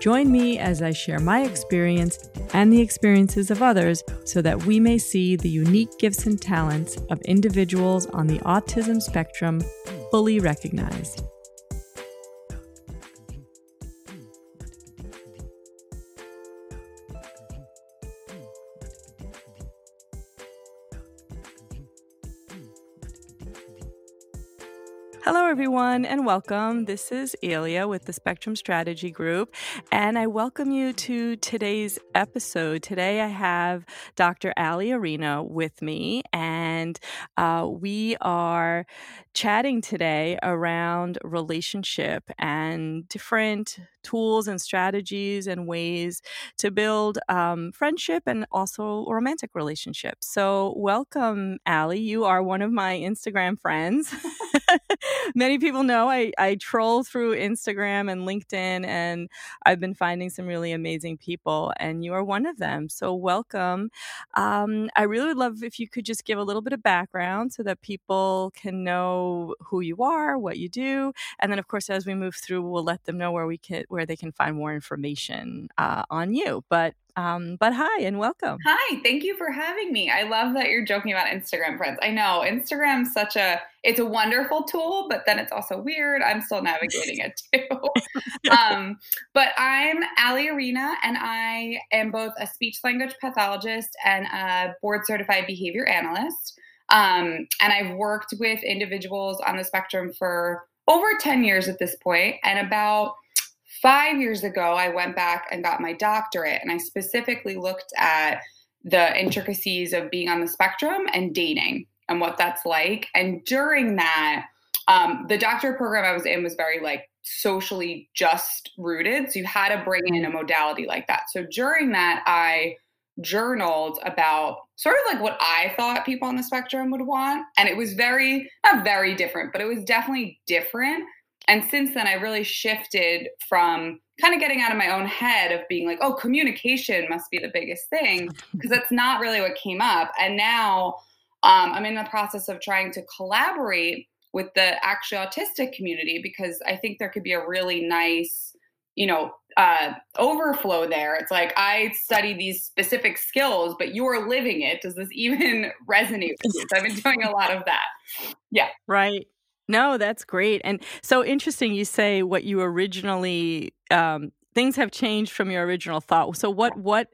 Join me as I share my experience and the experiences of others so that we may see the unique gifts and talents of individuals on the autism spectrum fully recognized. Everyone, and welcome. This is Elia with the Spectrum Strategy Group, and I welcome you to today's episode. Today, I have Dr. Ali Arena with me, and uh, we are chatting today around relationship and different tools and strategies and ways to build um, friendship and also romantic relationships. So, welcome, Ali. You are one of my Instagram friends. Many people know I, I troll through Instagram and LinkedIn, and I've been finding some really amazing people, and you are one of them. So, welcome. Um, I really would love if you could just give a little bit of background so that people can know who you are, what you do, and then, of course, as we move through, we'll let them know where we can where they can find more information uh, on you. But um, but hi and welcome. Hi, thank you for having me. I love that you're joking about Instagram friends. I know Instagram's such a it's a wonderful tool, but then it's also weird. I'm still navigating it too. um, but I'm Ali Arena, and I am both a speech language pathologist and a board certified behavior analyst. Um, and I've worked with individuals on the spectrum for over 10 years at this point. and about five years ago, I went back and got my doctorate, and I specifically looked at the intricacies of being on the spectrum and dating and what that's like. And during that, um, the doctorate program I was in was very like socially just rooted. So you had to bring in a modality like that. So during that, I journaled about sort of like what I thought people on the spectrum would want. And it was very, not very different, but it was definitely different and since then, I really shifted from kind of getting out of my own head of being like, oh, communication must be the biggest thing, because that's not really what came up. And now um, I'm in the process of trying to collaborate with the actual autistic community because I think there could be a really nice, you know, uh, overflow there. It's like I study these specific skills, but you're living it. Does this even resonate I've been doing a lot of that. Yeah. Right. No, that's great. And so interesting you say what you originally um, things have changed from your original thought. So what what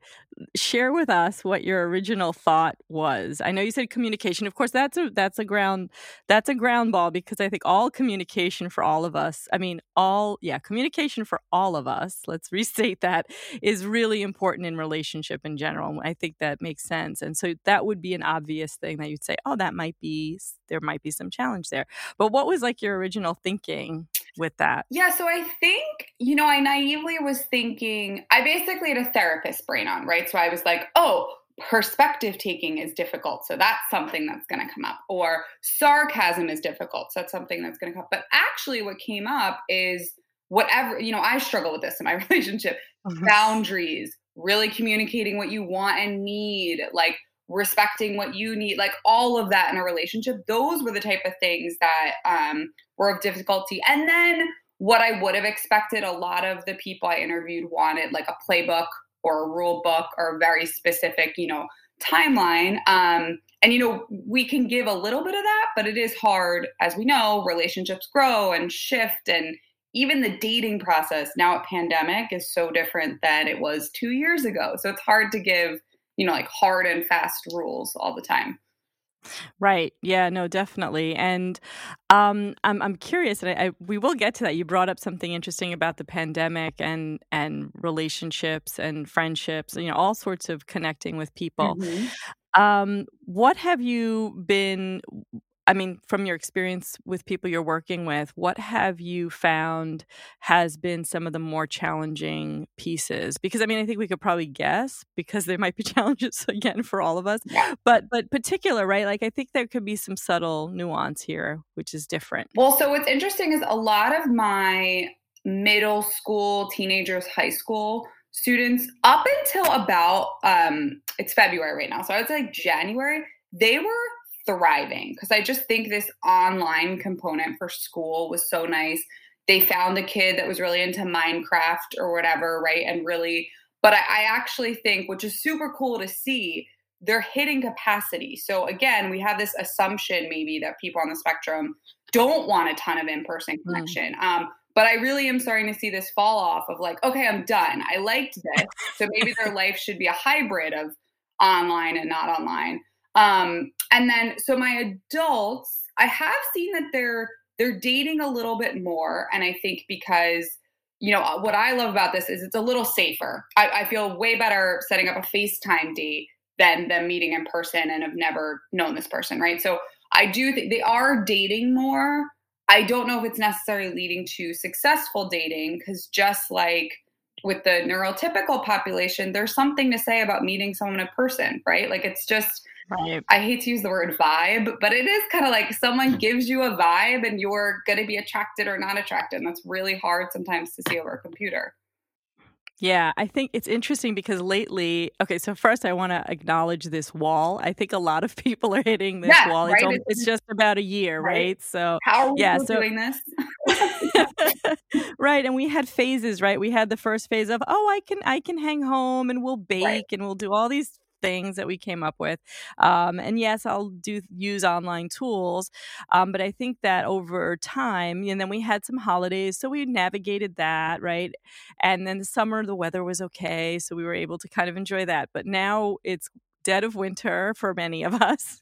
share with us what your original thought was. I know you said communication. Of course, that's a that's a ground that's a ground ball because I think all communication for all of us. I mean, all yeah, communication for all of us. Let's restate that is really important in relationship in general. I think that makes sense. And so that would be an obvious thing that you'd say, "Oh, that might be there might be some challenge there." But what was like your original thinking with that? Yeah, so I think, you know, I naively was thinking I basically had a therapist brain on, right? So I was like, oh, perspective taking is difficult. So that's something that's going to come up. Or sarcasm is difficult. So that's something that's going to come up. But actually, what came up is whatever, you know, I struggle with this in my relationship mm-hmm. boundaries, really communicating what you want and need, like respecting what you need, like all of that in a relationship. Those were the type of things that um, were of difficulty. And then what I would have expected, a lot of the people I interviewed wanted like a playbook or a rule book or a very specific, you know, timeline. Um, and you know, we can give a little bit of that, but it is hard, as we know, relationships grow and shift and even the dating process now at pandemic is so different than it was two years ago. So it's hard to give, you know, like hard and fast rules all the time. Right. Yeah. No. Definitely. And um, I'm I'm curious, and I, I, we will get to that. You brought up something interesting about the pandemic and and relationships and friendships. You know, all sorts of connecting with people. Mm-hmm. Um, what have you been? I mean, from your experience with people you're working with, what have you found has been some of the more challenging pieces? Because I mean, I think we could probably guess because there might be challenges again for all of us. But but particular, right? Like I think there could be some subtle nuance here, which is different. Well, so what's interesting is a lot of my middle school, teenagers, high school students up until about um it's February right now. So I would say like January, they were thriving because I just think this online component for school was so nice. They found a kid that was really into Minecraft or whatever, right? And really, but I, I actually think, which is super cool to see, they're hitting capacity. So again, we have this assumption maybe that people on the spectrum don't want a ton of in-person Mm. connection. Um, but I really am starting to see this fall off of like, okay, I'm done. I liked this. So maybe their life should be a hybrid of online and not online. Um, and then so my adults, I have seen that they're they're dating a little bit more, and I think because you know what I love about this is it's a little safer. I, I feel way better setting up a FaceTime date than them meeting in person and have never known this person, right? So I do think they are dating more. I don't know if it's necessarily leading to successful dating because just like with the neurotypical population, there's something to say about meeting someone in person, right? Like it's just Right. I hate to use the word vibe, but it is kind of like someone hmm. gives you a vibe and you're going to be attracted or not attracted. And that's really hard sometimes to see over a computer. Yeah, I think it's interesting because lately, okay, so first I want to acknowledge this wall. I think a lot of people are hitting this Yeah, wall. It's, right? It's- it's just about a year, Right. right? So, How are we Yeah, so- doing this? right, and we had phases, right? We had the first phase of, oh, I can I can hang home and we'll bake Right. and we'll do all these things that we came up with. Um, and yes, I'll do use online tools, um, but I think that over time, and then we had some holidays, so we navigated that, right? And then the summer, the weather was okay, so we were able to kind of enjoy that. But now it's dead of winter for many of us,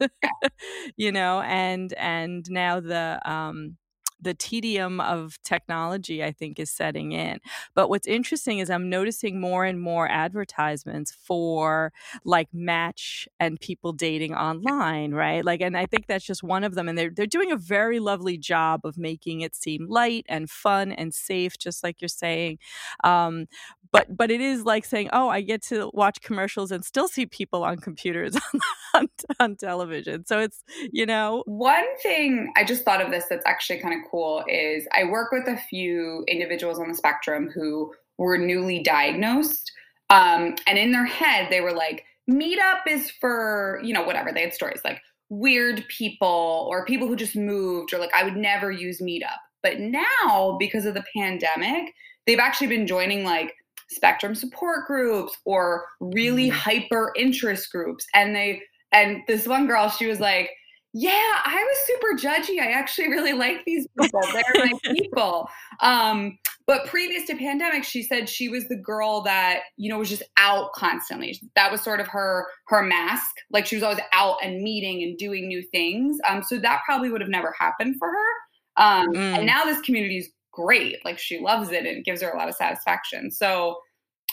you know, and and now the um, the tedium of technology, I think, is setting in. But what's interesting is I'm noticing more and more advertisements for like match and people dating online, right? Like, and I think that's just one of them. And they're they're doing a very lovely job of making it seem light and fun and safe, just like you're saying. Um, but but it is like saying, oh, I get to watch commercials and still see people on computers on, on television. So it's you know One thing I just thought of this that's actually kind of cool is I work with a few individuals on the spectrum who were newly diagnosed. Um, and in their head, they were like, meetup is for, you know, whatever. They had stories like weird people or people who just moved, or like, I would never use meetup. But now, because of the pandemic, they've actually been joining like spectrum support groups or really Mhm. hyper interest groups. And they, and this one girl, she was like, yeah, I was super judgy. I actually really like these people. They're my people. Um, but previous to pandemic, she said she was the girl that you know was just out constantly. That was sort of her her mask. Like she was always out and meeting and doing new things. Um, so that probably would have never happened for her. Um, Mm. And now this community is great. Like she loves it and it gives her a lot of satisfaction. So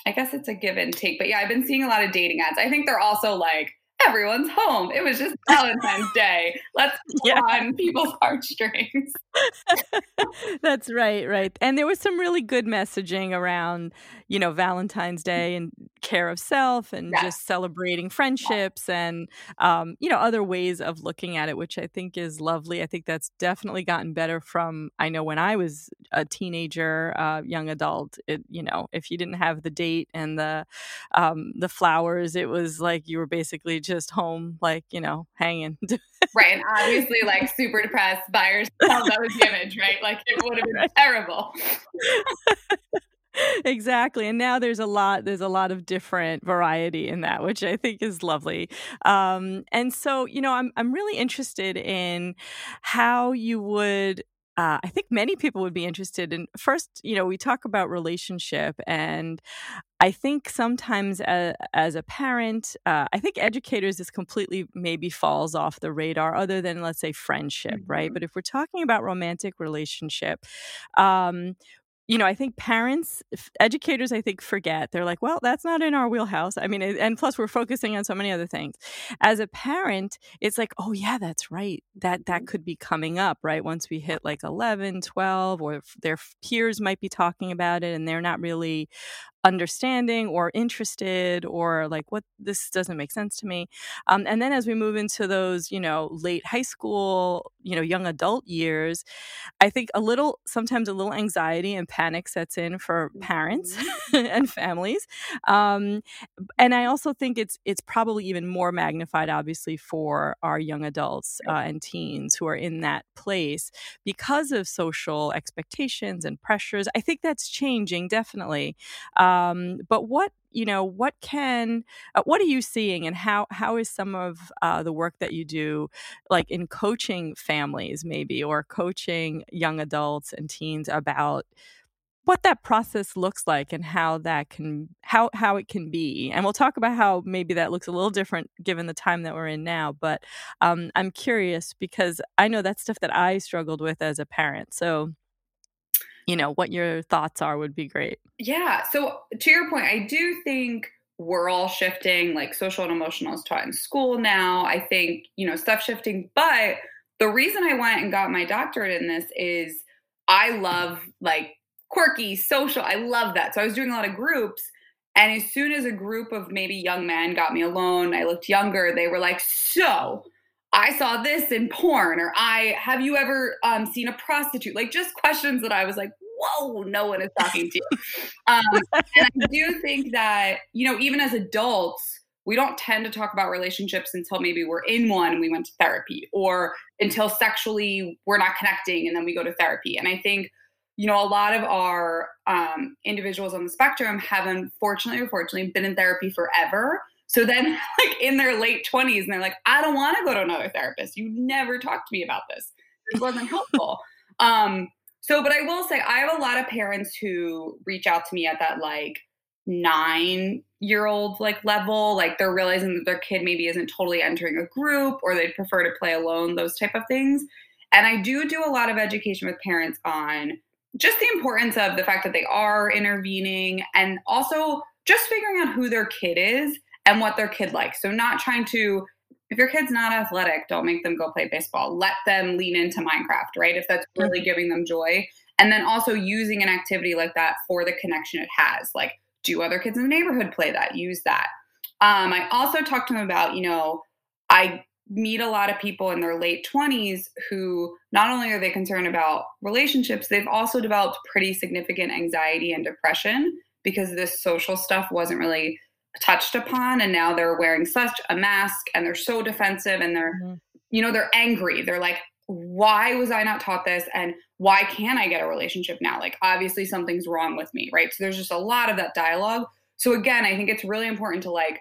I guess it's a give and take. But yeah, I've been seeing a lot of dating ads. I think they're also like everyone's home. It was just Valentine's Day. Let's pull Yeah. on people's heartstrings. That's right, right. And there was some really good messaging around, you know, Valentine's Day and care of self and Yes. just celebrating friendships and, um, you know, other ways of looking at it, which I think is lovely. I think that's definitely gotten better from, I know when I was a teenager, uh, young adult, it, you know, if you didn't have the date and the, um, the flowers, it was like you were basically just home, like, you know, hanging. Right. And obviously, like super depressed by yourself. That was the image, right? Like it would have been Right. terrible. exactly and now there's a lot there's a lot of different variety in that which i think is lovely um, and so you know i'm i'm really interested in how you would uh, I think many people would be interested in first, you know, we talk about relationship, and I think sometimes as, as a parent, uh, I think educators is completely maybe falls off the radar, other than let's say friendship, right? Mhm. But if we're talking about romantic relationship, um, you know, I think parents, educators, I think forget. They're like, well, that's not in our wheelhouse. I mean, and plus we're focusing on so many other things. As a parent, it's like, oh yeah, that's right. That that could be coming up, right? Once we hit like 11, 12 or their peers might be talking about it and they're not really understanding or interested or like what this doesn't make sense to me. Um, and then as we move into those you know late high school you know young adult years i think a little sometimes a little anxiety and panic sets in for parents mm-hmm. and families. Um, and i also think it's it's probably even more magnified obviously for our young adults uh, and teens who are in that place because of social expectations and pressures. I think that's changing definitely. um, um, but what you know, what can uh, what are you seeing, and how how is some of uh, the work that you do, like in coaching families, maybe, or coaching young adults and teens about what that process looks like and how that can how how it can be? And we'll talk about how maybe that looks a little different given the time that we're in now but um, i'm curious because i know that's stuff that i struggled with as a parent. So you know, what your thoughts are would be great. Yeah. So to your point, I do think we're all shifting, like social and emotional is taught in school now. I think, you know, stuff shifting. But the reason I went and got my doctorate in this is I love like quirky, social. I love that. So I was doing a lot of groups. And as soon as a group of maybe young men got me alone, I looked younger, they were like, So I saw this in porn, or I have you ever um, seen a prostitute? Like just questions that I was like, whoa, no one is talking to you. Um, and I do think that, you know, even as adults, we don't tend to talk about relationships until maybe we're in one and we went to therapy, or until sexually we're not connecting and then we go to therapy. And I think, you know, a lot of our um, individuals on the spectrum have unfortunately or fortunately been in therapy forever. So then, like in their late 20s, and they're like, I don't want to go to another therapist. You never talked to me about this. It wasn't helpful. um, so, but I will say, I have a lot of parents who reach out to me at that like nine year old like level. Like they're realizing that their kid maybe isn't totally entering a group or they'd prefer to play alone, those type of things. And I do do a lot of education with parents on just the importance of the fact that they are intervening and also just figuring out who their kid is and what their kid likes. So not trying to if your kid's not athletic, don't make them go play baseball. Let them lean into Minecraft, right? If that's really mm-hmm. giving them joy. And then also using an activity like that for the connection it has. Like, do other kids in the neighborhood play that? Use that. Um, I also talked to them about, you know, I meet a lot of people in their late 20s who not only are they concerned about relationships, they've also developed pretty significant anxiety and depression because this social stuff wasn't really touched upon and now they're wearing such a mask and they're so defensive and they're mm-hmm. you know they're angry. They're like why was i not taught this and why can't i get a relationship now? Like obviously something's wrong with me right? So there's just a lot of that dialogue. So again i think it's really important to like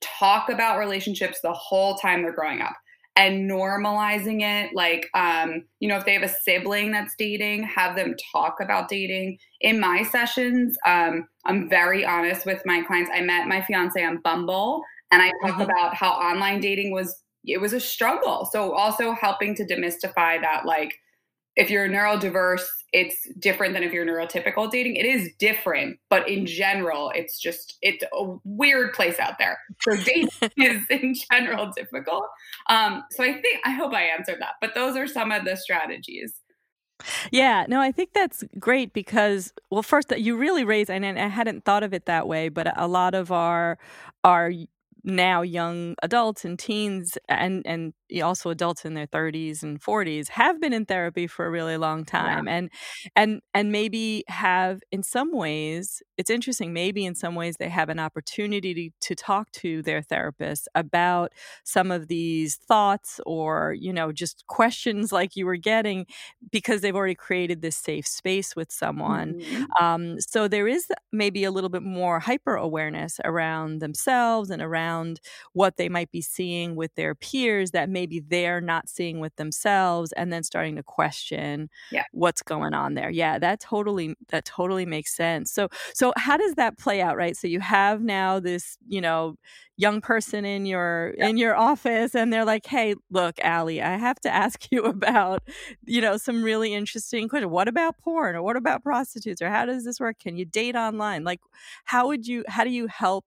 talk about relationships the whole time they're growing up and normalizing it like um you know if they have a sibling that's dating have them talk about dating. In my sessions um i'm very honest with my clients. I met my fiance on bumble and i talk mm-hmm. about how online dating was it was a struggle. So also helping to demystify that like if you're neurodiverse, it's different than if you're neurotypical dating. It is different, but in general, it's just it's a weird place out there. So dating is in general difficult. Um, so I think I hope I answered that. But those are some of the strategies. Yeah, no, I think that's great because well, first that you really raise, and I hadn't thought of it that way, but a lot of our our now young adults and teens and and also adults in their 30s and 40s have been in therapy for a really long time yeah. and and and maybe have in some ways it's interesting maybe in some ways they have an opportunity to, to talk to their therapist about some of these thoughts or you know just questions like you were getting because they've already created this safe space with someone mm-hmm. um, so there is maybe a little bit more hyper awareness around themselves and around around what they might be seeing with their peers that maybe they're not seeing with themselves and then starting to question yeah. what's going on there. Yeah, that totally that totally makes sense. So so how does that play out, right? So you have now this, you know, young person in your yep. in your office and they're like hey look Allie I have to ask you about you know some really interesting question. what about porn or what about prostitutes or how does this work can you date online like how would you how do you help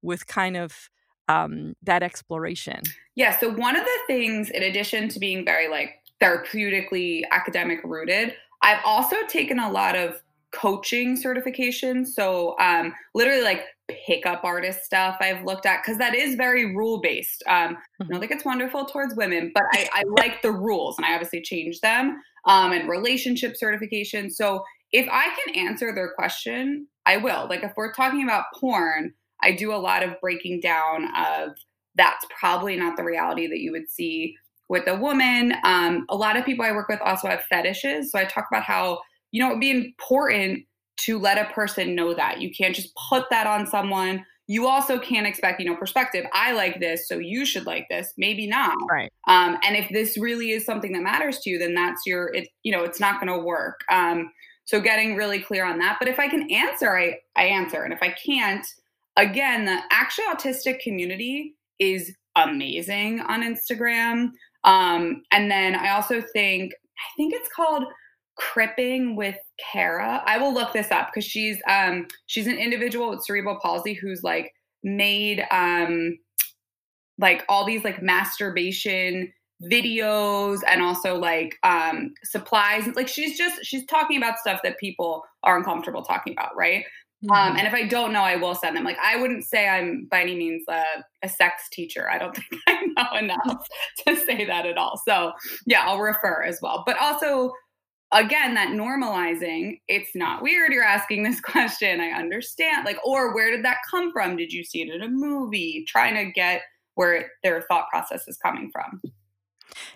with kind of um, that exploration yeah so one of the things in addition to being very like therapeutically academic rooted I've also taken a lot of coaching certifications. So um, literally like pickup artist stuff I've looked at because that is very rule based. Um, I don't think it's wonderful towards women, but I, I like the rules and I obviously change them. Um, and relationship certification. So if I can answer their question, I will. Like if we're talking about porn, I do a lot of breaking down of that's probably not the reality that you would see with a woman. Um, a lot of people I work with also have fetishes. So I talk about how you know, it'd be important to let a person know that. You can't just put that on someone. You also can't expect, you know, perspective. I like this, so you should like this. Maybe not. Right. Um, and if this really is something that matters to you, then that's your, it, you know, it's not going to work. Um, so getting really clear on that. But if I can answer, I, I answer. And if I can't, again, the actual autistic community is amazing on Instagram. Um, and then I also think, I think it's called cripping with Kara. I will look this up because she's um she's an individual with cerebral palsy who's like made um like all these like masturbation videos and also like um supplies like she's just she's talking about stuff that people are uncomfortable talking about right mm-hmm. um and if i don't know i will send them. Like i wouldn't say i'm by any means a, a sex teacher. I don't think i know enough to say that at all. So yeah i'll refer as well. But also again that normalizing it's not weird you're asking this question. I understand. Like or where did that come from? Did you see it in a movie? Trying to get where their thought process is coming from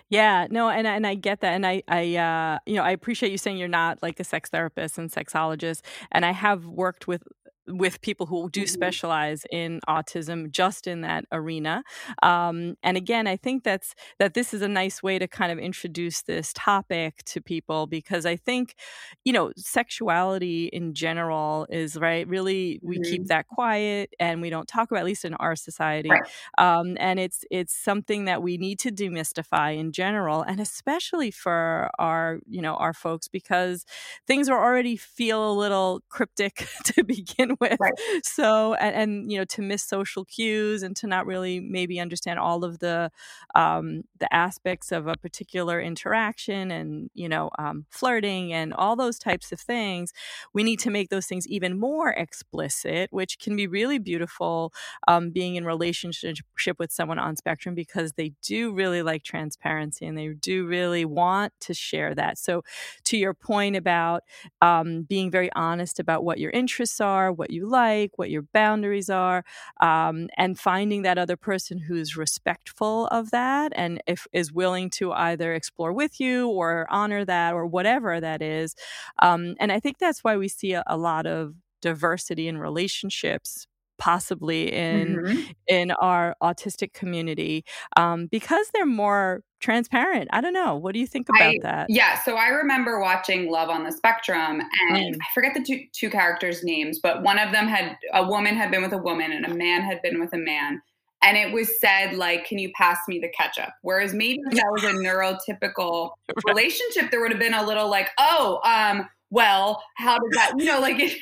yeah, no, and and I get that, and I I uh, you know I appreciate you saying you're not like a sex therapist and sexologist, and I have worked with with people who do mm-hmm. specialize in autism just in that arena um, and again i think that's that this is a nice way to kind of introduce this topic to people because i think you know sexuality in general is right really we mm-hmm. keep that quiet and we don't talk about at least in our society right. um, and it's it's something that we need to demystify in general and especially for our you know our folks because things are already feel a little cryptic to begin with. Right. So, and, and, you know, to miss social cues and to not really maybe understand all of the um, the aspects of a particular interaction and you know um, flirting and all those types of things, we need to make those things even more explicit, which can be really beautiful. Um, being in relationship with someone on spectrum because they do really like transparency and they do really want to share that. So, to your point about um, being very honest about what your interests are, what you like, what your boundaries are, um, and finding that other person who's respectful of that and if is willing to either explore with you or honor that or whatever that is. Um, and I think that's why we see a, a lot of diversity in relationships possibly in mm-hmm. in our autistic community um, because they're more transparent. I don't know. What do you think about I, that? Yeah. So I remember watching Love on the Spectrum, and mm. I forget the two, two characters' names, but one of them had a woman had been with a woman, and a man had been with a man. And it was said, like, can you pass me the ketchup? Whereas maybe if that was a neurotypical relationship, there would have been a little like, oh, um, well, how did that, you know, like, it,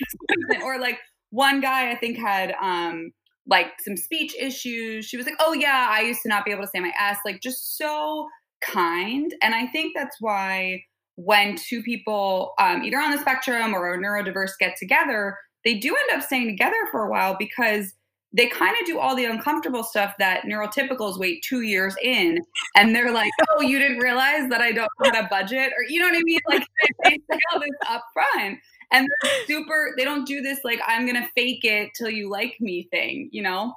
or like, one guy I think had um like some speech issues. She was like, "Oh yeah, I used to not be able to say my s." Like just so kind, and I think that's why when two people um, either on the spectrum or neurodiverse get together, they do end up staying together for a while because they kind of do all the uncomfortable stuff that neurotypicals wait two years in and they're like oh you didn't realize that i don't have a budget or you know what i mean like they say all this up front and they're super they don't do this like i'm gonna fake it till you like me thing you know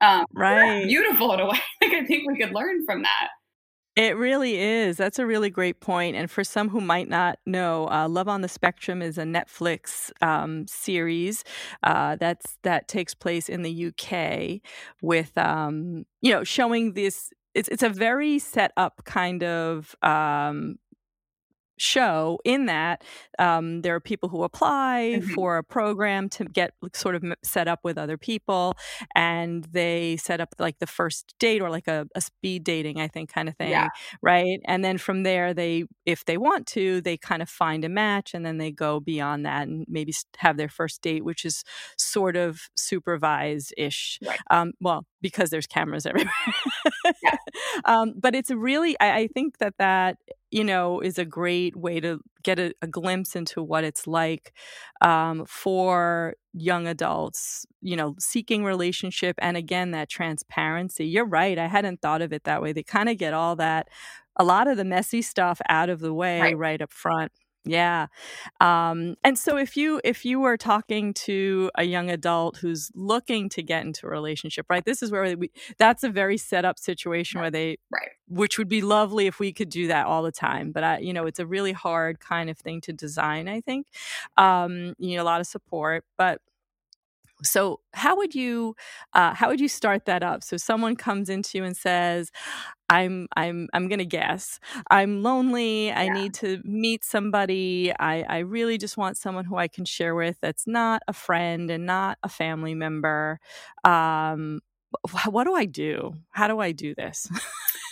um, right beautiful in a way like i think we could learn from that It really is. That's a really great point. And for some who might not know, uh, Love on the Spectrum is a Netflix um, series uh, that's that takes place in the UK with um, you know showing this. It's it's a very set up kind of um, show in that um, there are people who apply mm-hmm. for a program to get sort of set up with other people and they set up like the first date or like a, a speed dating i think kind of thing yeah. right and then from there they if they want to they kind of find a match and then they go beyond that and maybe have their first date which is sort of supervised ish right. um, well because there's cameras everywhere yeah. um, but it's really I, I think that that you know, is a great way to get a, a glimpse into what it's like um, for young adults, you know, seeking relationship. And again, that transparency. You're right. I hadn't thought of it that way. They kind of get all that, a lot of the messy stuff out of the way right, right up front. Yeah. Um, and so if you if you were talking to a young adult who's looking to get into a relationship, right? This is where we that's a very set up situation where they right. which would be lovely if we could do that all the time. But I, you know, it's a really hard kind of thing to design, I think. Um, you need a lot of support, but so how would you uh, how would you start that up so someone comes into you and says i'm i'm i'm gonna guess. I'm lonely i need to meet somebody i i really just want someone who i can share with that's not a friend and not a family member. Um what do i do? How do i do this?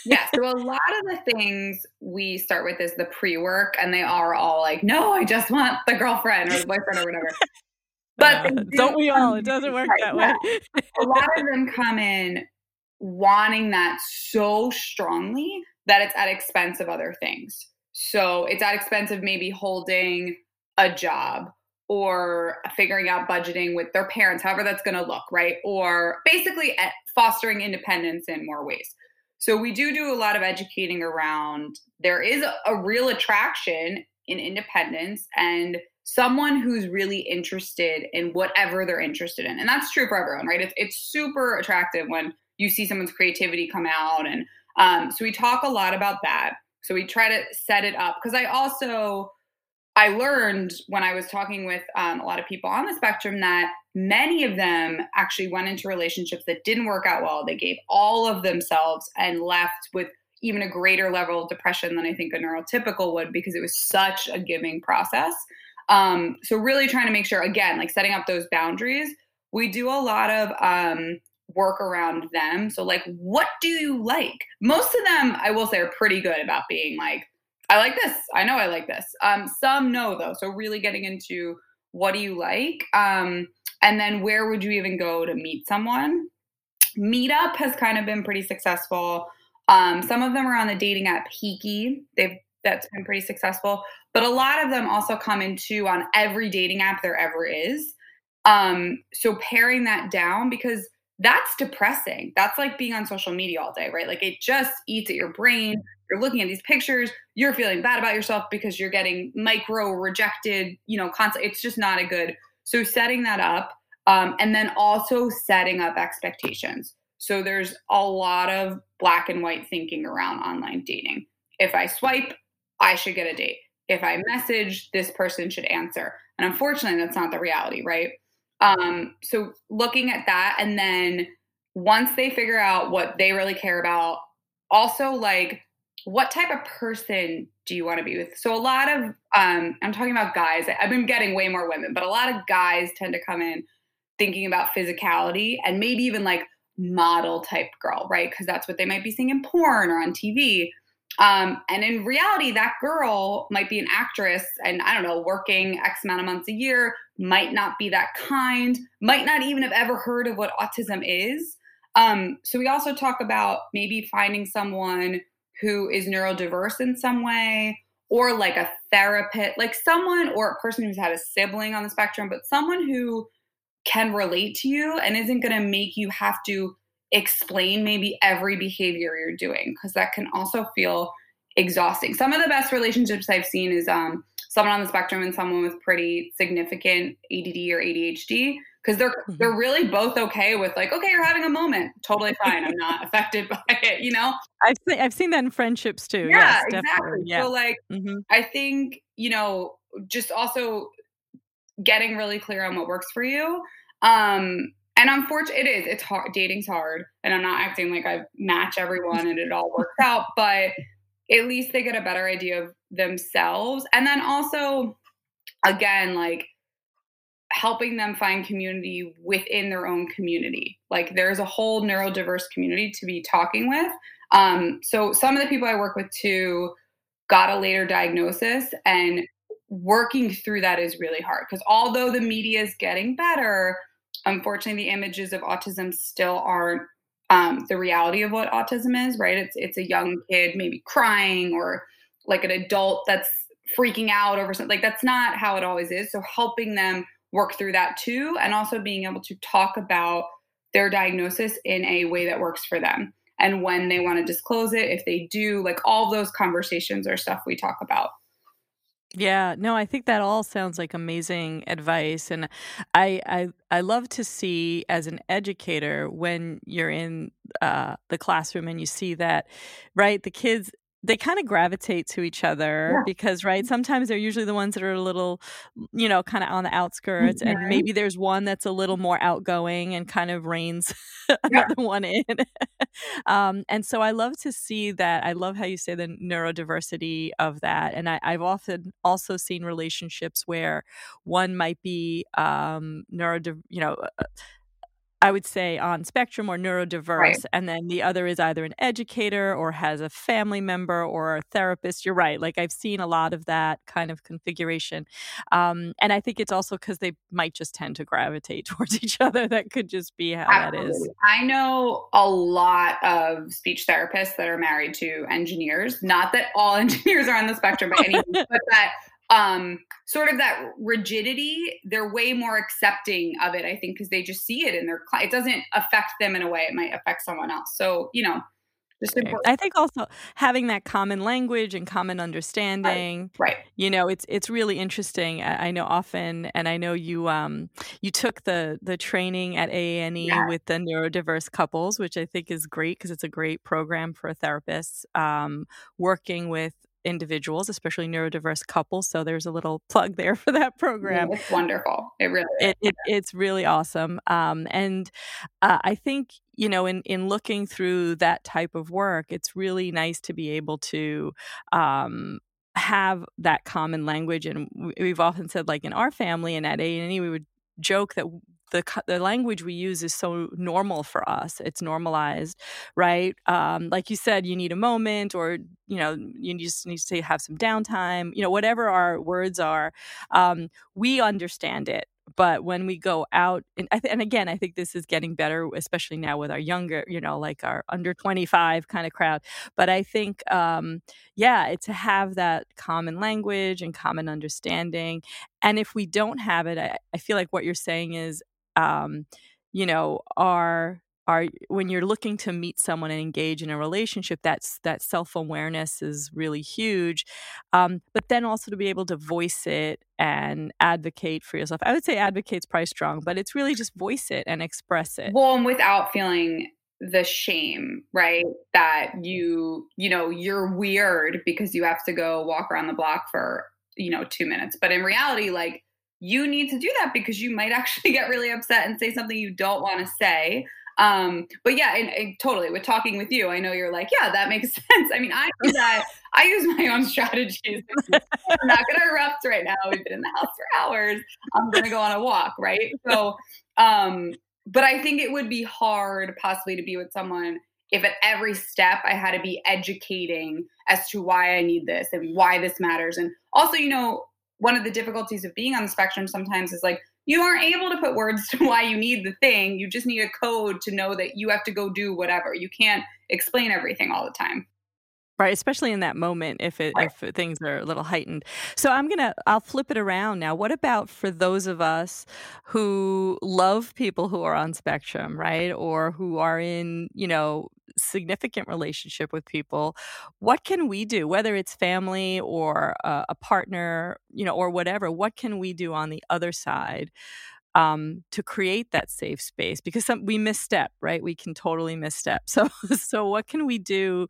Yeah so a lot of the things we start with is the pre-work and they are all like no i just want the girlfriend or the boyfriend or whatever. But uh, do not we all? It doesn't work that way. a lot of them come in wanting that so strongly that it's at expense of other things. So it's at expense of maybe holding a job or figuring out budgeting with their parents, however that's going to look, right? Or basically eh, fostering independence in more ways. So we do do a lot of educating around there is a, a real attraction in independence and someone who's really interested in whatever they're interested in. And that's true for everyone, right? It's, it's super attractive when you see someone's creativity come out. And um, so we talk a lot about that. So we try to set it up because I also, I learned when I was talking with um, a lot of people on the spectrum that many of them actually went into relationships that didn't work out well. They gave all of themselves and left with even a greater level of depression than I think a neurotypical would because it was such a giving process. Um, so really trying to make sure, again, like setting up those boundaries. We do a lot of um, work around them. So like, what do you like? Most of them, I will say, are pretty good about being like, I like this. I know I like this. Um, some no though. So really getting into what do you like? Um, and then where would you even go to meet someone? Meetup has kind of been pretty successful. Um, some of them are on the dating app Hiki. They've that's been pretty successful. But a lot of them also come into on every dating app there ever is. Um, so paring that down because that's depressing. That's like being on social media all day, right? Like it just eats at your brain. You're looking at these pictures, you're feeling bad about yourself because you're getting micro rejected, you know, constant. It's just not a good. So setting that up, um, and then also setting up expectations. So there's a lot of black and white thinking around online dating. If I swipe, I should get a date. If I message, this person should answer. And unfortunately, that's not the reality, right? Um, so looking at that, and then once they figure out what they really care about, also like what type of person do you want to be with? So a lot of um, I'm talking about guys. I've been getting way more women, but a lot of guys tend to come in thinking about physicality and maybe even like model type girl, right? Because that's what they might be seeing in porn or on TV. Um, and in reality, that girl might be an actress and I don't know, working X amount of months a year, might not be that kind, might not even have ever heard of what autism is. Um, so we also talk about maybe finding someone who is neurodiverse in some way, or like a therapist, like someone or a person who's had a sibling on the spectrum, but someone who can relate to you and isn't going to make you have to explain maybe every behavior you're doing because that can also feel exhausting. Some of the best relationships I've seen is um, someone on the spectrum and someone with pretty significant ADD or ADHD because they're mm-hmm. they're really both okay with like okay you're having a moment totally fine i'm not affected by it you know i've seen i've seen that in friendships too yeah yes, exactly yeah. so like mm-hmm. i think you know just also getting really clear on what works for you um and unfortunately it is it's hard dating's hard and i'm not acting like i match everyone and it all works out but at least they get a better idea of themselves and then also again like helping them find community within their own community. Like there's a whole neurodiverse community to be talking with. Um, so some of the people I work with too got a later diagnosis and working through that is really hard because although the media is getting better, unfortunately the images of autism still aren't um, the reality of what autism is, right? It's it's a young kid maybe crying or like an adult that's freaking out over something. Like that's not how it always is. So helping them work through that too and also being able to talk about their diagnosis in a way that works for them and when they want to disclose it if they do like all those conversations are stuff we talk about yeah, no, I think that all sounds like amazing advice, and I I I love to see as an educator when you're in uh, the classroom and you see that, right? The kids they kind of gravitate to each other yeah. because right sometimes they're usually the ones that are a little you know kind of on the outskirts mm-hmm. and maybe there's one that's a little more outgoing and kind of reins another yeah. one in um, and so i love to see that i love how you say the neurodiversity of that and I, have often also seen relationships where one might be um, neurodiv you know uh, I would say on spectrum or neurodiverse, right. and then the other is either an educator or has a family member or a therapist. You're right. Like I've seen a lot of that kind of configuration. Um, and I think it's also because they might just tend to gravitate towards each other. That could just be how Absolutely. that is. I know a lot of speech therapists that are married to engineers. Not that all engineers are on the spectrum by any means, but that um, sort of that rigidity, they're way more accepting of it, I think, because they just see it in their client. It doesn't affect them in a way it might affect someone else. So, you know, just I think also having that common language and common understanding, right? right. You know, it's it's really interesting. I, I, know often, and I know you um you took the the training at AANE yeah. with the neurodiverse couples, which I think is great because it's a great program for therapists um, working with individuals, especially neurodiverse couples. So there's a little plug there for that program. It's wonderful. It really it, it, it's really awesome. Um, and uh, I think you know in in looking through that type of work, it's really nice to be able to um, have that common language. And we've often said, like in our family and at A and E, we would joke that the the language we use is so normal for us. It's normalized, right? Um, like you said, you need a moment, or you know, you just need to have some downtime. You know, whatever our words are, um, we understand it but when we go out and, th- and again i think this is getting better especially now with our younger you know like our under 25 kind of crowd but i think um yeah to have that common language and common understanding and if we don't have it i, I feel like what you're saying is um you know are are when you're looking to meet someone and engage in a relationship that's that self-awareness is really huge um, but then also to be able to voice it and advocate for yourself. I would say advocate's probably strong but it's really just voice it and express it. Well and without feeling the shame right that you you know you're weird because you have to go walk around the block for you know two minutes but in reality like you need to do that because you might actually get really upset and say something you don't want to say um, but yeah, and, and, totally with talking with you, I know you're like, yeah, that makes sense. I mean, I do that. I use my own strategies. I'm not going to erupt right now. We've been in the house for hours. I'm going to go on a walk, right? So, um, but I think it would be hard possibly to be with someone if at every step I had to be educating as to why I need this and why this matters. And also, you know, one of the difficulties of being on the spectrum sometimes is like you aren't able to put words to why you need the thing. You just need a code to know that you have to go do whatever. You can't explain everything all the time. Right, especially in that moment if it, right. if things are a little heightened. So I'm gonna I'll flip it around now. What about for those of us who love people who are on spectrum, right, or who are in you know significant relationship with people what can we do whether it's family or a, a partner you know or whatever what can we do on the other side um, to create that safe space because some, we misstep, right? We can totally misstep. So, so what can we do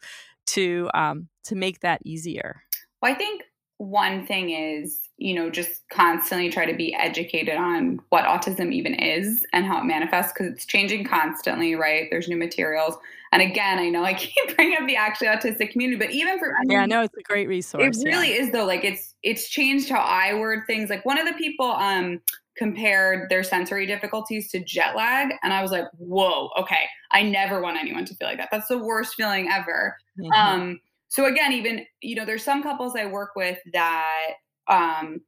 to um, to make that easier? Well, I think one thing is you know just constantly try to be educated on what autism even is and how it manifests because it's changing constantly right there's new materials and again i know i keep bringing up the actually autistic community but even for yeah no it's a great resource it really yeah. is though like it's it's changed how i word things like one of the people um compared their sensory difficulties to jet lag and i was like whoa okay i never want anyone to feel like that that's the worst feeling ever mm-hmm. um so again even you know there's some couples i work with that um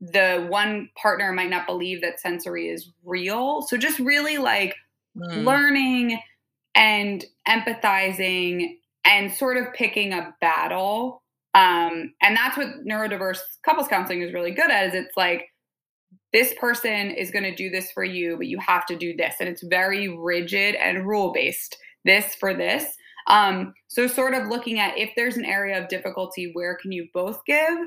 the one partner might not believe that sensory is real so just really like mm. learning and empathizing and sort of picking a battle um and that's what neurodiverse couples counseling is really good at is it's like this person is going to do this for you, but you have to do this. And it's very rigid and rule based this for this. Um, so, sort of looking at if there's an area of difficulty, where can you both give?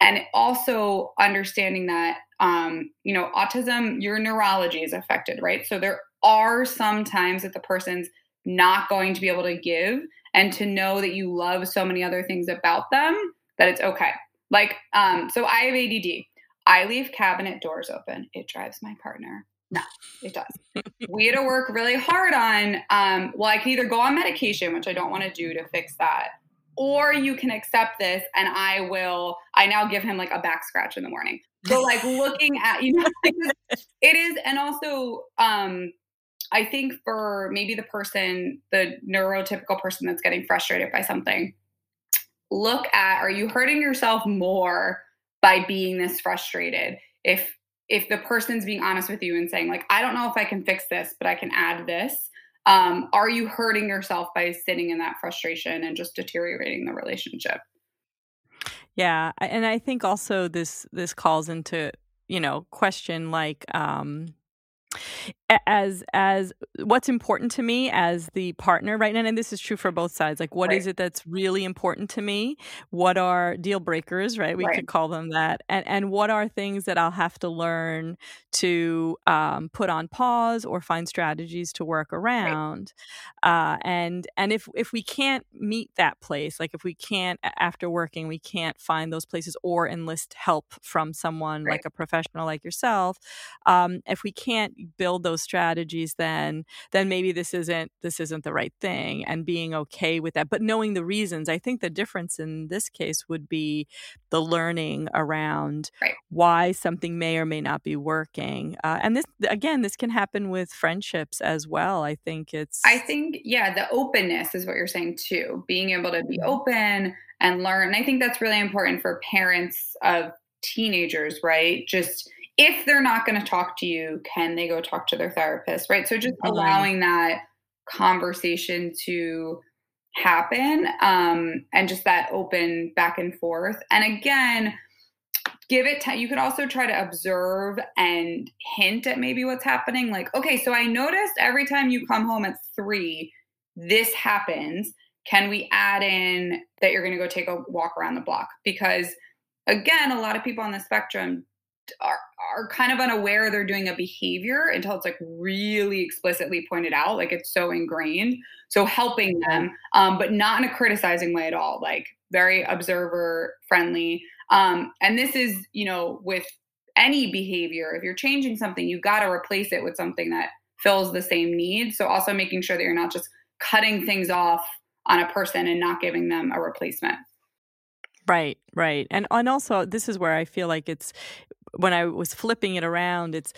And also understanding that, um, you know, autism, your neurology is affected, right? So, there are some times that the person's not going to be able to give, and to know that you love so many other things about them that it's okay. Like, um, so I have ADD. I leave cabinet doors open. It drives my partner. No, it does. we had to work really hard on, um, well, I can either go on medication, which I don't want to do to fix that, or you can accept this and I will, I now give him like a back scratch in the morning. So, like, looking at, you know, it is, and also, um, I think for maybe the person, the neurotypical person that's getting frustrated by something, look at are you hurting yourself more by being this frustrated? If if the person's being honest with you and saying like i don't know if i can fix this but i can add this um, are you hurting yourself by sitting in that frustration and just deteriorating the relationship? Yeah and i think also this this calls into you know question like um as as what's important to me as the partner right and, and this is true for both sides like what right. is it that's really important to me what are deal breakers right we right. could call them that and and what are things that i'll have to learn to um, put on pause or find strategies to work around right. uh, and and if if we can't meet that place like if we can't after working we can't find those places or enlist help from someone like a professional like yourself um, if we can't build those strategies then then maybe this isn't this isn't the right thing and being okay with that. But knowing the reasons i think the difference in this case would be the learning around right. why something may or may not be working uh, and this again this can happen with friendships as well i think it's i think yeah the openness is what you're saying too being able to be open and learn and i think that's really important for parents of teenagers right? Just if they're not going to talk to you, can they go talk to their therapist? Right. So just allowing that conversation to happen um, and just that open back and forth. And again, give it time. You could also try to observe and hint at maybe what's happening. Like, okay, so I noticed every time you come home at three, this happens. Can we add in that you're going to go take a walk around the block? Because again, a lot of people on the spectrum are, are kind of unaware they're doing a behavior until it's like really explicitly pointed out like it's so ingrained. So helping them um, but not in a criticizing way at all like very observer friendly um, and this is you know with any behavior if you're changing something you've got to replace it with something that fills the same need. So also making sure that you're not just cutting things off on a person and not giving them a replacement. Right, right. And and also this is where I feel like it's when I was flipping it around, it's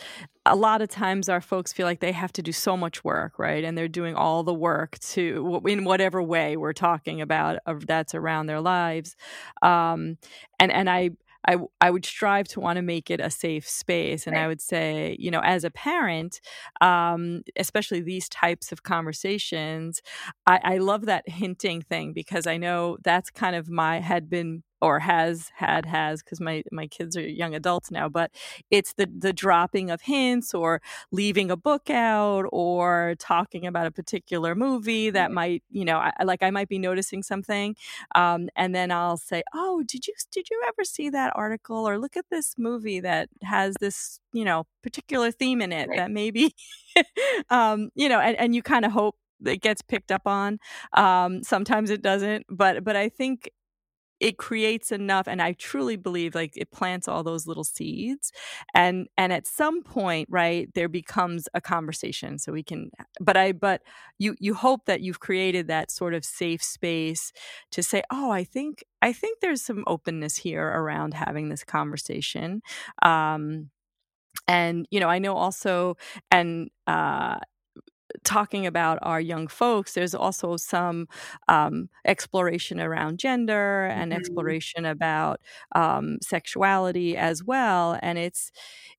a lot of times our folks feel like they have to do so much work, right? And they're doing all the work to, in whatever way we're talking about, that's around their lives. Um, and and I, I, I would strive to want to make it a safe space. And right. I would say, you know, as a parent, um, especially these types of conversations, I, I love that hinting thing because I know that's kind of my, had been or has had has because my my kids are young adults now but it's the the dropping of hints or leaving a book out or talking about a particular movie that might you know I, like i might be noticing something um, and then i'll say oh did you did you ever see that article or look at this movie that has this you know particular theme in it right. that maybe um, you know and, and you kind of hope it gets picked up on um, sometimes it doesn't but but i think it creates enough and i truly believe like it plants all those little seeds and and at some point right there becomes a conversation so we can but i but you you hope that you've created that sort of safe space to say oh i think i think there's some openness here around having this conversation um and you know i know also and uh talking about our young folks, there's also some um, exploration around gender and mm-hmm. exploration about um, sexuality as well. And it's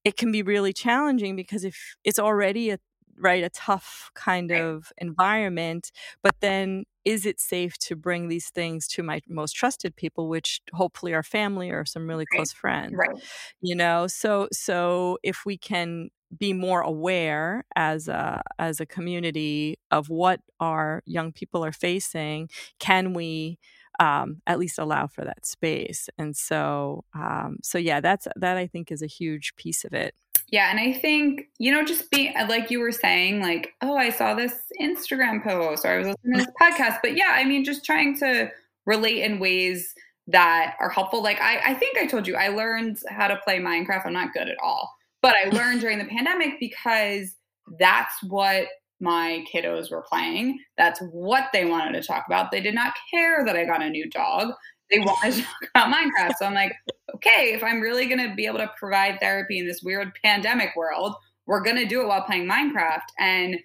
it can be really challenging because if it's already a right a tough kind of environment, but then is it safe to bring these things to my most trusted people which hopefully are family or some really close friends right you know so so if we can be more aware as a as a community of what our young people are facing can we um, at least allow for that space? And so um, so yeah that's that i think is a huge piece of it. Yeah and i think you know just being like you were saying like oh i saw this instagram post or i was listening to this podcast but yeah i mean just trying to relate in ways that are helpful like I, I think i told you i learned how to play minecraft i'm not good at all but I learned during the pandemic because that's what my kiddos were playing. That's what they wanted to talk about. They did not care that I got a new dog. They wanted to talk about Minecraft. So I'm like, okay, if I'm really going to be able to provide therapy in this weird pandemic world, we're going to do it while playing Minecraft. And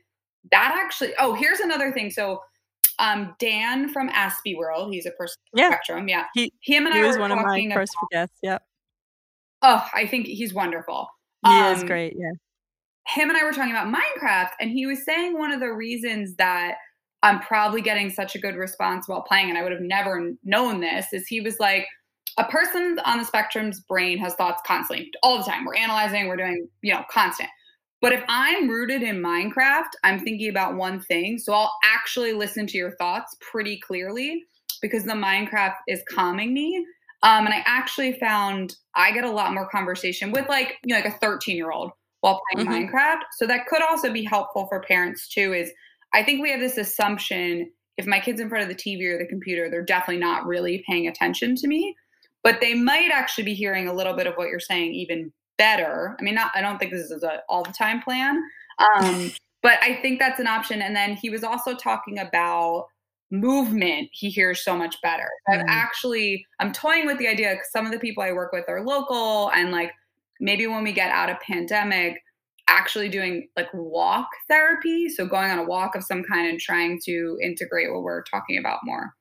that actually, oh, here's another thing. So, um, Dan from Aspie World, he's a person yeah. spectrum. Yeah. He, him and he I was one of my first guests. Yep. Oh, I think he's wonderful. He um, is great. Yeah. Him and I were talking about Minecraft, and he was saying one of the reasons that I'm probably getting such a good response while playing, and I would have never known this, is he was like, a person on the spectrum's brain has thoughts constantly, all the time. We're analyzing, we're doing, you know, constant. But if I'm rooted in Minecraft, I'm thinking about one thing. So I'll actually listen to your thoughts pretty clearly because the Minecraft is calming me. Um, and I actually found I get a lot more conversation with like, you know, like a 13 year old while playing mm-hmm. Minecraft. So that could also be helpful for parents too, is I think we have this assumption if my kid's in front of the TV or the computer, they're definitely not really paying attention to me. But they might actually be hearing a little bit of what you're saying even better. I mean, not I don't think this is a all the time plan. Um, but I think that's an option. And then he was also talking about movement he hears so much better. Mm. I've actually I'm toying with the idea some of the people I work with are local and like maybe when we get out of pandemic actually doing like walk therapy so going on a walk of some kind and trying to integrate what we're talking about more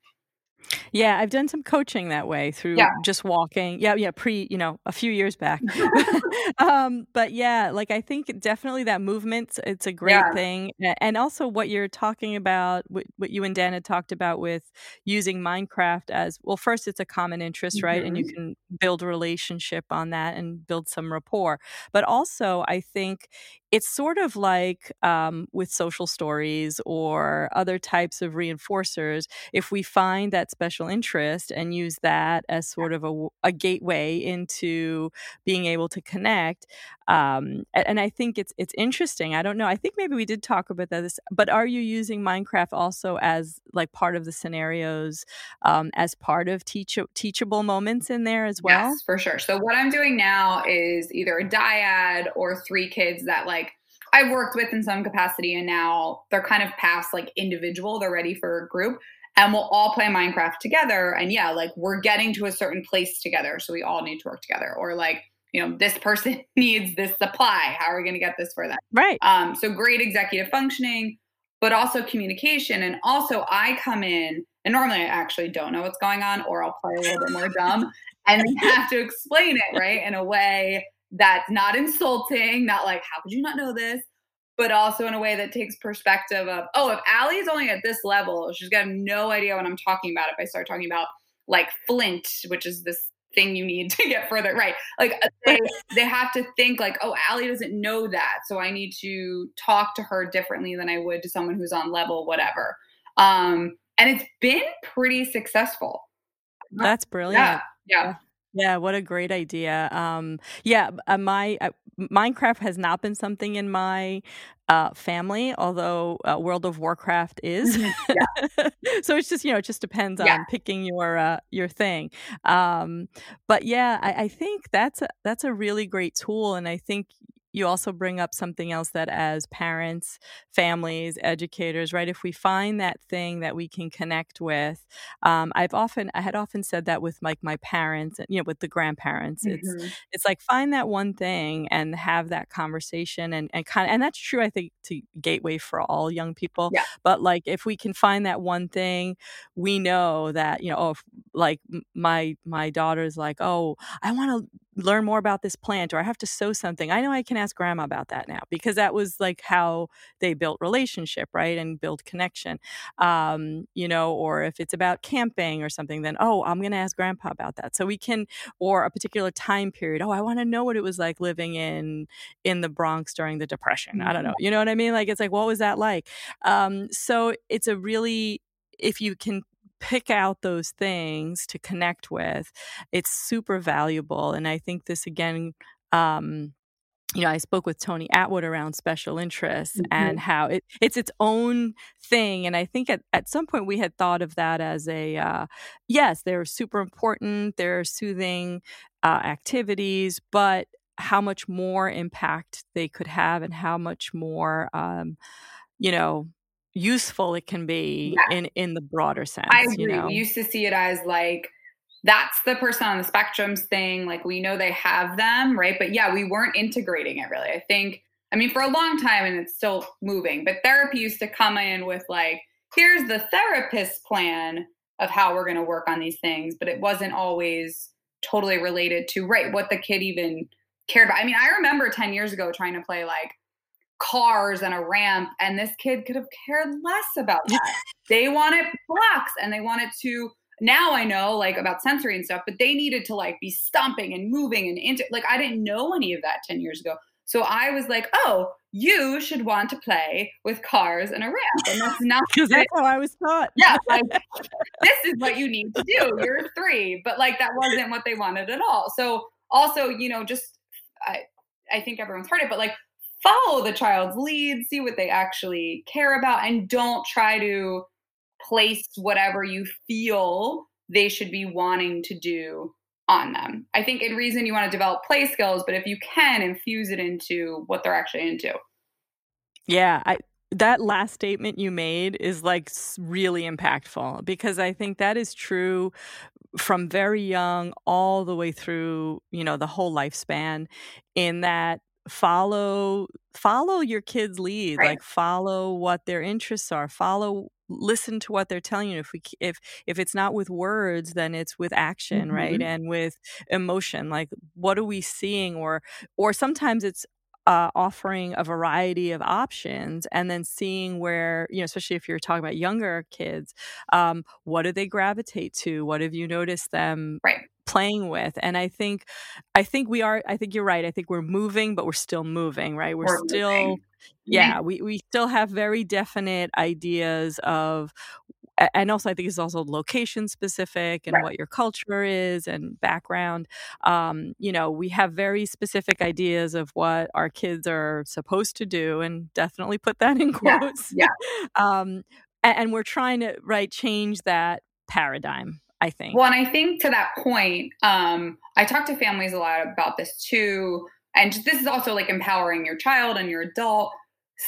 yeah, I've done some coaching that way through yeah. just walking. Yeah, yeah, pre, you know, a few years back. um, but yeah, like I think definitely that movement, it's a great yeah. thing. And also what you're talking about, what, what, you and Dan had talked about with using Minecraft as well, first, it's a common interest, mm-hmm. right? And you mm-hmm. can build a relationship on that and build some rapport. But also, I think it's sort of like um, with social stories or other types of reinforcers. If we find that special interest and use that as sort of a, a gateway into being able to connect, um, and I think it's it's interesting. I don't know. I think maybe we did talk about this, but are you using Minecraft also as like part of the scenarios, um, as part of teach- teachable moments in there as well? Yes, for sure. So what I'm doing now is either a dyad or three kids that like I've worked with in some capacity and now they're kind of past like individual, they're ready for a group. And we'll all play Minecraft together. And yeah, like we're getting to a certain place together. So we all need to work together. Or like, you know, this person needs this supply. How are we going to get this for them? Right. Um, so great executive functioning, but also communication. And also I come in and normally I actually don't know what's going on, or I'll play a little bit more dumb and have to explain it, right? In a way that's not insulting, not like, how could you not know this? But also in a way that takes perspective of, oh, if Allie's only at this level, she's got no idea what I'm talking about if I start talking about like flint, which is this thing you need to get further right? Like uh, they, they have to think like oh Allie doesn't know that so i need to talk to her differently than i would to someone who's on level whatever. Um and it's been pretty successful. That's brilliant. Yeah. Yeah yeah, what a great idea. Um, yeah, uh, my uh, Minecraft has not been something in my uh, family, although uh, World of Warcraft is. Mm-hmm. so it's just you know it just depends on yeah. picking your uh, your thing. Um, but yeah, I, I think that's a, that's a really great tool, and I think you also bring up something else that as parents, families, educators, right? If we find that thing that we can connect with, um, I've often, I had often said that with like my parents and, you know, with the grandparents, mm-hmm. it's, it's like find that one thing and have that conversation and, and kind of, and that's true, I think, to Gateway for all young people. Yeah. But like, if we can find that one thing, we know that, you know, oh, if, like my, my daughter's like, oh, I want to learn more about this plant or I have to sow something. I know I can ask grandma about that now because that was like how they built relationship, right? And build connection. Um, you know, or if it's about camping or something, then oh, I'm gonna ask grandpa about that. So we can or a particular time period. Oh, I want to know what it was like living in in the Bronx during the Depression. I don't know. Mm-hmm. You know what I mean? Like it's like, what was that like? Um, so it's a really if you can pick out those things to connect with, it's super valuable. And I think this again, um, you know, I spoke with Tony Attwood around special interests mm-hmm. and how it, it's its own thing. And I think at, at some point we had thought of that as a, uh, yes, they're super important, they're soothing uh, activities, but how much more impact they could have and how much more, um, you know, useful it can be yeah. in in the broader sense. I agree. You know? We used to see it as like that's the person on the spectrums thing. Like we know they have them, right? But yeah, we weren't integrating it really. I think I mean for a long time and it's still moving, but therapy used to come in with like, here's the therapist plan of how we're gonna work on these things, but it wasn't always totally related to right what the kid even cared about. I mean, I remember 10 years ago trying to play like cars and a ramp and this kid could have cared less about that. They wanted blocks and they wanted to now i know like about sensory and stuff but they needed to like be stomping and moving and into like i didn't know any of that 10 years ago. So i was like oh you should want to play with cars and a ramp and that's not because that's how i was taught. Yeah like this is what you need to do. You're three but like that wasn't what they wanted at all. So also you know just i i think everyone's heard it but like follow the child's lead, see what they actually care about, and don't try to place whatever you feel they should be wanting to do on them. I think in reason you want to develop play skills, but if you can infuse it into what they're actually into. Yeah, I that last statement you made is like really impactful because I think that is true from very young all the way through, you know, the whole lifespan in that follow follow your kids lead right. like follow what their interests are follow listen to what they're telling you if we if if it's not with words then it's with action mm-hmm. right and with emotion like what are we seeing or or sometimes it's uh, offering a variety of options and then seeing where you know especially if you're talking about younger kids um, what do they gravitate to what have you noticed them right playing with and i think i think we are i think you're right i think we're moving but we're still moving right we're, we're still moving. yeah we, we still have very definite ideas of and also i think it's also location specific and right. what your culture is and background um, you know we have very specific ideas of what our kids are supposed to do and definitely put that in quotes yeah, yeah. um, and, and we're trying to right change that paradigm I think. Well, and I think to that point, um, I talk to families a lot about this too. And this is also like empowering your child and your adult.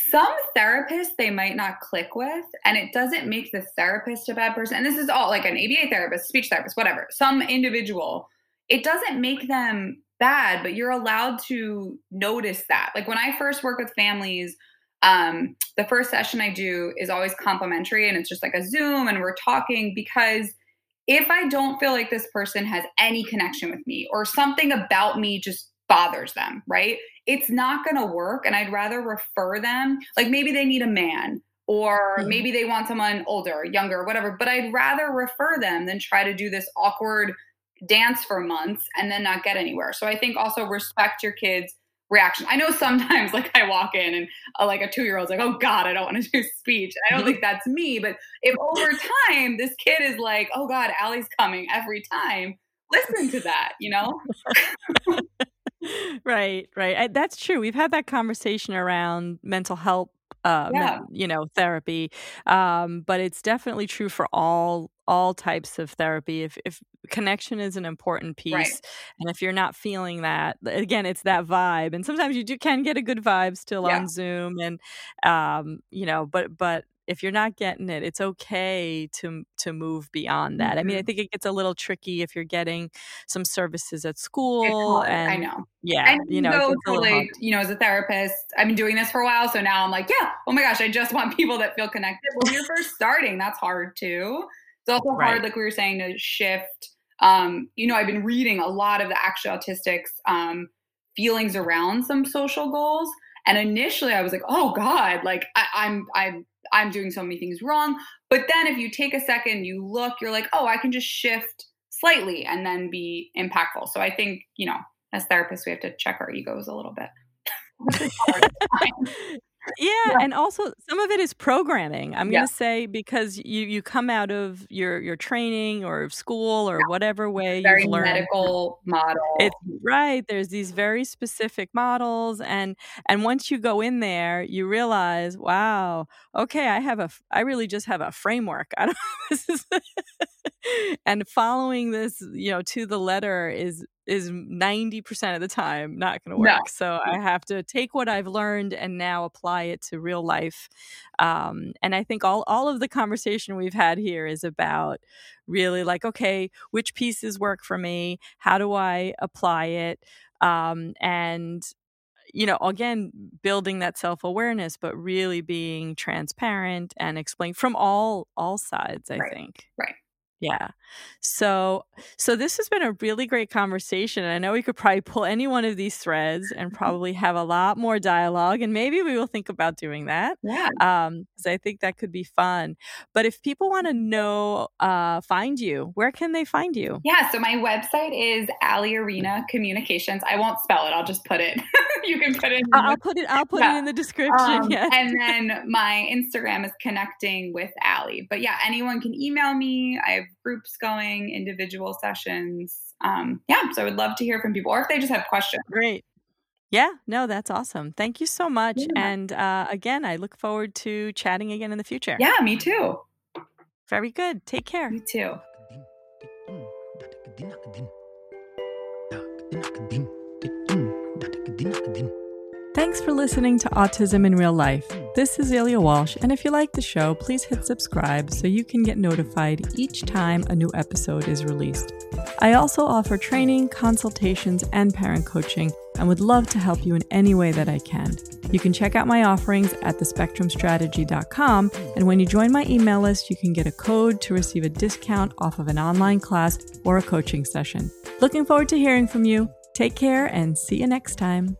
Some therapists they might not click with, and it doesn't make the therapist a bad person. And this is all like an ABA therapist, speech therapist, whatever, some individual. It doesn't make them bad, but you're allowed to notice that. Like when I first work with families, um, the first session I do is always complimentary and it's just like a Zoom and we're talking because if I don't feel like this person has any connection with me or something about me just bothers them, right? It's not going to work. And I'd rather refer them. Like maybe they need a man or mm-hmm. maybe they want someone older, younger, whatever. But I'd rather refer them than try to do this awkward dance for months and then not get anywhere. So I think also respect your kids' reaction. I know sometimes like I walk in and uh, like a two year old's like, oh God, I don't want to do speech. I don't think that's me. But if over time this kid is like, oh God, Allie's coming every time, listen to that, you know? right, right. I, that's true. We've had that conversation around mental health uh, yeah. you know therapy um, but it's definitely true for all all types of therapy if if connection is an important piece right. and if you're not feeling that again it's that vibe and sometimes you do can get a good vibe still yeah. on zoom and um, you know but but if you're not getting it, it's okay to to move beyond that. Mm-hmm. I mean, I mm-hmm. think it gets a little tricky if you're getting some services at school. And, I know. Yeah, and you know, totally, you know, as a therapist, I've been doing this for a while, so now I'm like, yeah, oh my gosh, I just want people that feel connected. When you're first starting, that's hard too. It's also right. hard, like we were saying, to shift. Um, you know, I've been reading a lot of the actual autistics um, feelings around some social goals. And initially, I was like, "Oh God!" Like I, I'm, I'm I'm doing so many things wrong. But then if you take a second, you look, you're like, oh, I can just shift slightly and then be impactful. So I think, you know, as therapists, we have to check our egos a little bit. yeah, yeah, and also some of it is programming. I'm yeah. going to say because you you come out of your your training or school or yeah. whatever way very you've learned medical model. It's right. There's these very specific models, and and once you go in there, you realize, wow, okay, I have a I really just have a framework. I don't. this is and following this, you know, to the letter is is 90% of the time not going to work. No. So I have to take what I've learned and now apply it to real life. Um, and I think all, all of the conversation we've had here is about really like, okay, which pieces work for me? How do I apply it? Um, and you know again building that self-awareness but really being transparent and explain from all all sides i right. think right yeah. So so this has been a really great conversation. I know we could probably pull any one of these threads and probably have a lot more dialogue and maybe we will think about doing that. Yeah. Um cuz I think that could be fun. But if people want to know uh find you, where can they find you? Yeah, so my website is Ali Arena Communications. I won't spell it. I'll just put it. you can put it in I'll put it I'll put yeah. it in the description. Um, yeah. And then my Instagram is connecting with Ali. But yeah, anyone can email me. I have groups going, individual sessions. Um, yeah, so I would love to hear from people or if they just have questions. Great. Yeah, no, that's awesome. Thank you so much. Yeah. And uh, again, I look forward to chatting again in the future. Yeah, me too. Very good. Take care. You too. Thanks for listening to Autism in Real Life. This is Ilya Walsh, and if you like the show, please hit subscribe so you can get notified each time a new episode is released. I also offer training, consultations, and parent coaching, and would love to help you in any way that I can. You can check out my offerings at thespectrumstrategy.com, and when you join my email list, you can get a code to receive a discount off of an online class or a coaching session. Looking forward to hearing from you. Take care and see you next time.